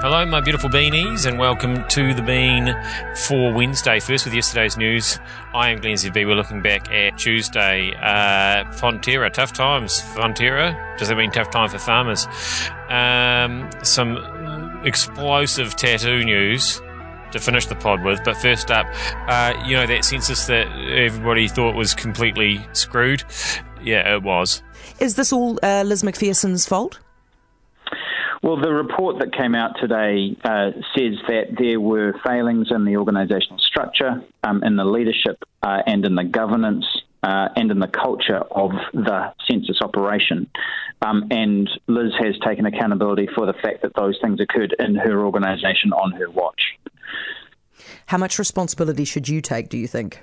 Hello, my beautiful beanies, and welcome to the Bean for Wednesday. First, with yesterday's news, I am Glenn ZB. We're looking back at Tuesday. Uh, Fonterra, tough times. Fonterra, does that mean tough time for farmers? Um, some explosive tattoo news to finish the pod with. But first up, uh, you know, that census that everybody thought was completely screwed. Yeah, it was. Is this all uh, Liz MacPherson's fault? Well, the report that came out today uh, says that there were failings in the organisational structure, um, in the leadership, uh, and in the governance, uh, and in the culture of the census operation. Um, and Liz has taken accountability for the fact that those things occurred in her organisation on her watch. How much responsibility should you take, do you think?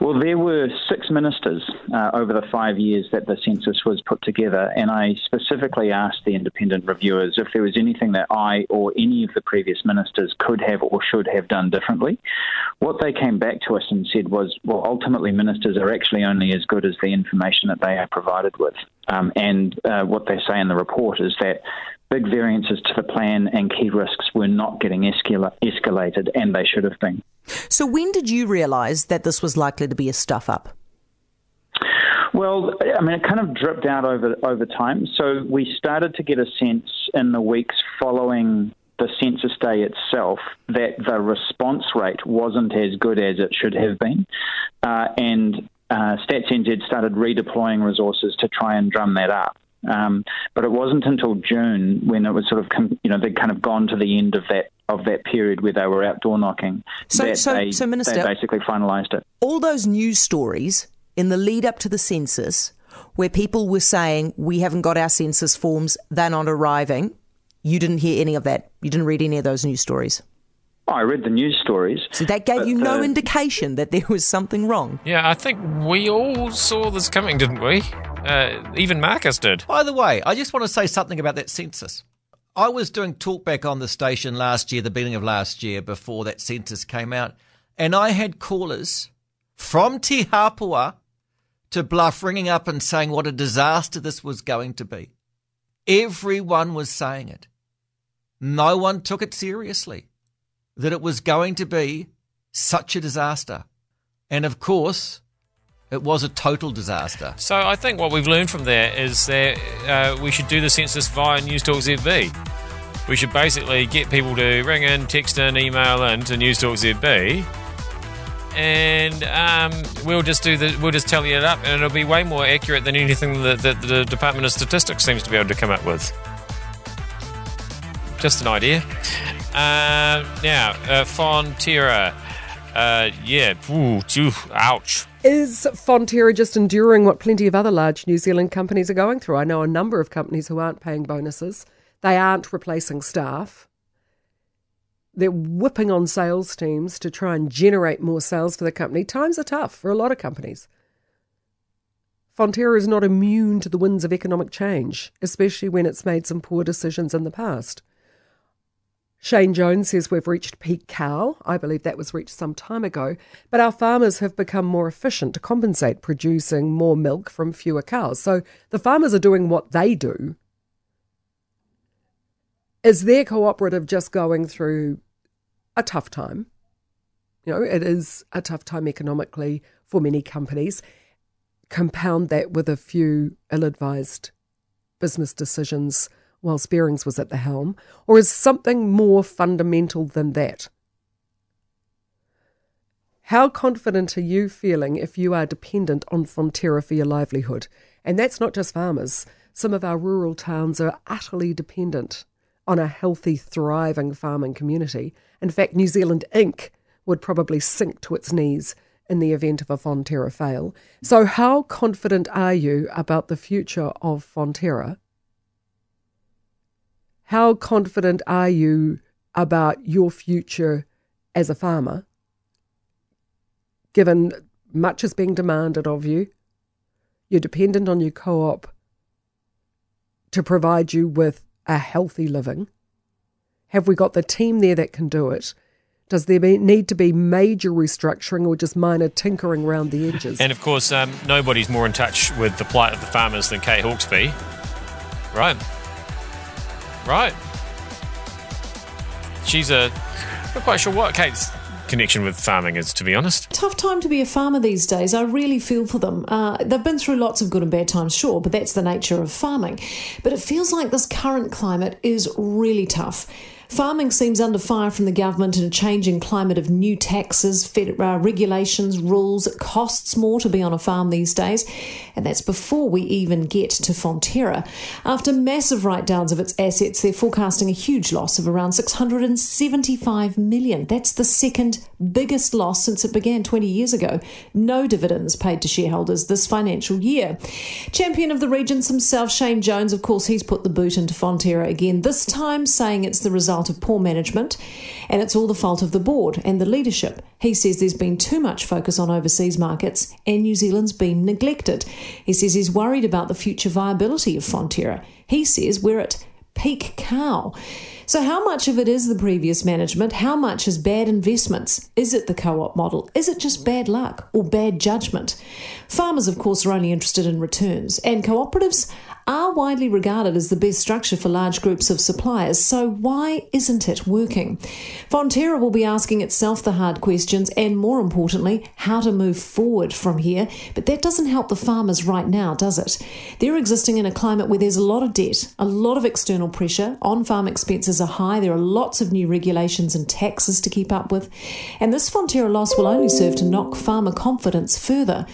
Well, there were six ministers uh, over the five years that the census was put together, and I specifically asked the independent reviewers if there was anything that I or any of the previous ministers could have or should have done differently. What they came back to us and said was, well, ultimately, ministers are actually only as good as the information that they are provided with. Um, and uh, what they say in the report is that big variances to the plan and key risks were not getting escala- escalated, and they should have been. So, when did you realise that this was likely to be a stuff up? Well, I mean, it kind of dripped out over over time. So we started to get a sense in the weeks following the census day itself that the response rate wasn't as good as it should have been, uh, and uh, StatsNZ started redeploying resources to try and drum that up. Um, but it wasn't until June when it was sort of, you know, they'd kind of gone to the end of that of that period where they were outdoor knocking. So, that so, they, so, Minister, they basically finalised it. All those news stories in the lead up to the census, where people were saying we haven't got our census forms, they're not arriving. You didn't hear any of that. You didn't read any of those news stories. Oh, I read the news stories. So that gave you no indication that there was something wrong. Yeah, I think we all saw this coming, didn't we? Uh, even Marcus did. By the way, I just want to say something about that census. I was doing talkback on the station last year, the beginning of last year, before that census came out, and I had callers from Te Hapua to Bluff ringing up and saying what a disaster this was going to be. Everyone was saying it. No one took it seriously that it was going to be such a disaster. And of course, it was a total disaster. So I think what we've learned from there is that uh, we should do the census via News Talk ZB. We should basically get people to ring in, text in, email in to News Talk ZB, and um, we'll just do the we'll just tally it up, and it'll be way more accurate than anything that, that the Department of Statistics seems to be able to come up with. Just an idea. Uh, now, uh, Fonterra. Uh, yeah, Ooh, phew, ouch. Is Fonterra just enduring what plenty of other large New Zealand companies are going through? I know a number of companies who aren't paying bonuses. They aren't replacing staff. They're whipping on sales teams to try and generate more sales for the company. Times are tough for a lot of companies. Fonterra is not immune to the winds of economic change, especially when it's made some poor decisions in the past. Shane Jones says we've reached peak cow. I believe that was reached some time ago. But our farmers have become more efficient to compensate, producing more milk from fewer cows. So the farmers are doing what they do. Is their cooperative just going through a tough time? You know, it is a tough time economically for many companies. Compound that with a few ill advised business decisions whilst Spierings was at the helm, or is something more fundamental than that? How confident are you feeling if you are dependent on Fonterra for your livelihood? And that's not just farmers. Some of our rural towns are utterly dependent on a healthy, thriving farming community. In fact, New Zealand Inc. would probably sink to its knees in the event of a Fonterra fail. So, how confident are you about the future of Fonterra? How confident are you about your future as a farmer, given much is being demanded of you? You're dependent on your co op to provide you with a healthy living. Have we got the team there that can do it? Does there be, need to be major restructuring or just minor tinkering around the edges? And of course, um, nobody's more in touch with the plight of the farmers than Kate Hawkesby. Right. Right. she's a. Not quite sure what Kate's connection with farming is, to be honest. Tough time to be a farmer these days. I really feel for them. Uh, they've been through lots of good and bad times, sure, but that's the nature of farming. But it feels like this current climate is really tough. Farming seems under fire from the government in a changing climate of new taxes, fed, uh, regulations, rules. It costs more to be on a farm these days, and that's before we even get to Fonterra. After massive write downs of its assets, they're forecasting a huge loss of around 675 million. That's the second biggest loss since it began 20 years ago. No dividends paid to shareholders this financial year. Champion of the Regents himself, Shane Jones, of course, he's put the boot into Fonterra again, this time saying it's the result of poor management and it's all the fault of the board and the leadership. He says there's been too much focus on overseas markets and New Zealand's been neglected. He says he's worried about the future viability of Fonterra. He says we're at peak cow. So, how much of it is the previous management? How much is bad investments? Is it the co op model? Is it just bad luck or bad judgment? Farmers, of course, are only interested in returns, and cooperatives are widely regarded as the best structure for large groups of suppliers, so why isn't it working? Fonterra will be asking itself the hard questions and, more importantly, how to move forward from here, but that doesn't help the farmers right now, does it? They're existing in a climate where there's a lot of debt, a lot of external pressure, on farm expenses are high, there are lots of new regulations and taxes to keep up with, and this Fonterra loss will only serve to knock farmer confidence further.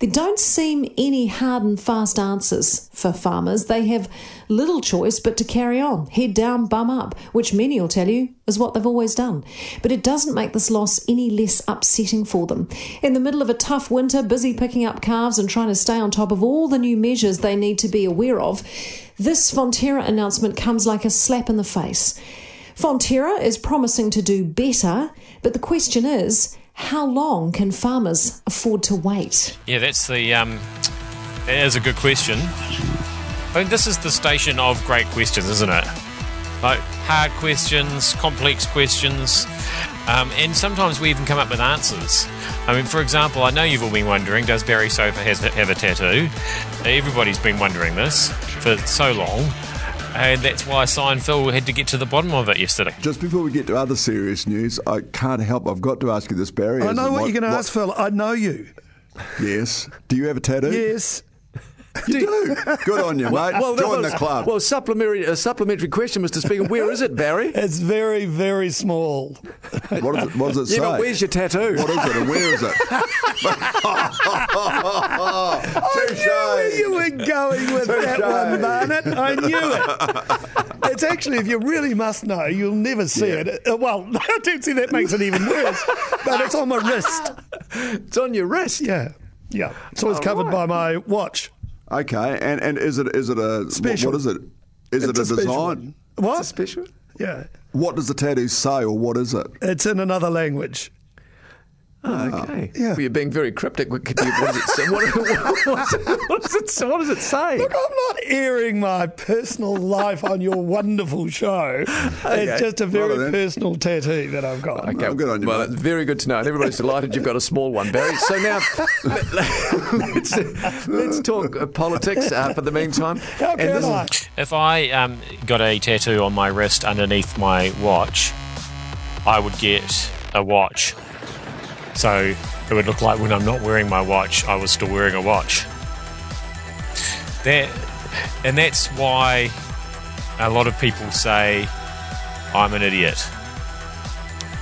There don't seem any hard and fast answers for farmers they have little choice but to carry on, head down, bum up, which many will tell you is what they've always done. But it doesn't make this loss any less upsetting for them. In the middle of a tough winter, busy picking up calves and trying to stay on top of all the new measures they need to be aware of, this Fonterra announcement comes like a slap in the face. Fonterra is promising to do better, but the question is, how long can farmers afford to wait? Yeah, that's the um, that is a good question. I mean, this is the station of great questions, isn't it? Like hard questions, complex questions, um, and sometimes we even come up with answers. I mean, for example, I know you've all been wondering: Does Barry Soper has, have a tattoo? Everybody's been wondering this for so long. And that's why Seinfeld had to get to the bottom of it yesterday. Just before we get to other serious news, I can't help. I've got to ask you this, Barry. I know what, what you're going to ask, Phil. I know you. Yes. Do you have a tattoo? Yes. You do. Good on you, mate. Well, Join was, the club. Well, supplementary, a supplementary question, Mr. Speaker. Where is it, Barry? It's very, very small. What, is it, what does it yeah, say? But where's your tattoo? What is it and where is it? I knew where you were going with Touché. that one, Barnett. I knew it. It's actually, if you really must know, you'll never see Yeah. it. Uh, Well, I don't see that makes it even worse. But it's on my wrist. It's on your wrist. Yeah. Yeah. It's always covered by my watch. Okay, and, and is it is it a Special. What is it? Is It's it a, special design? What? It's a special. Yeah. What does the tattoo say, or what is it? It's in another language. Oh, okay. Yeah. Well, you're being very cryptic. What, could you, what does it say? What, what, what, does it, what does it say? Look, I'm not airing my personal life on your wonderful show. It's just a very Righto then. personal tattoo that I've got. Okay, Oh, good on you, Well, mate. that's very good to know. And everybody's delighted you've got a small one, Barry. So now, let, us let's talk uh, politics uh, for the meantime. How And can this is- I? If I um, got a tattoo on my wrist underneath my watch, I would get a watch. So it would look like when I'm not wearing my watch, I was still wearing a watch. That, and that's why a lot of people say I'm an idiot.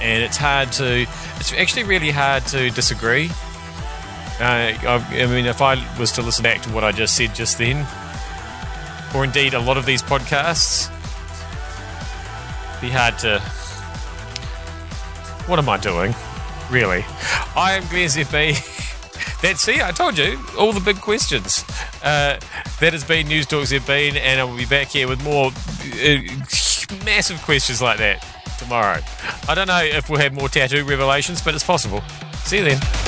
And it's hard to, it's actually really hard to disagree. Uh, I, I mean, if I was to listen back to what I just said just then, or indeed a lot of these podcasts, be hard to. What am I doing? Really? I am Glenn ZB. That's see, I told you all the big questions. Uh, that has been News Talk been, and I will be back here with more uh, massive questions like that tomorrow. I don't know if we'll have more tattoo revelations, but it's possible. See you then.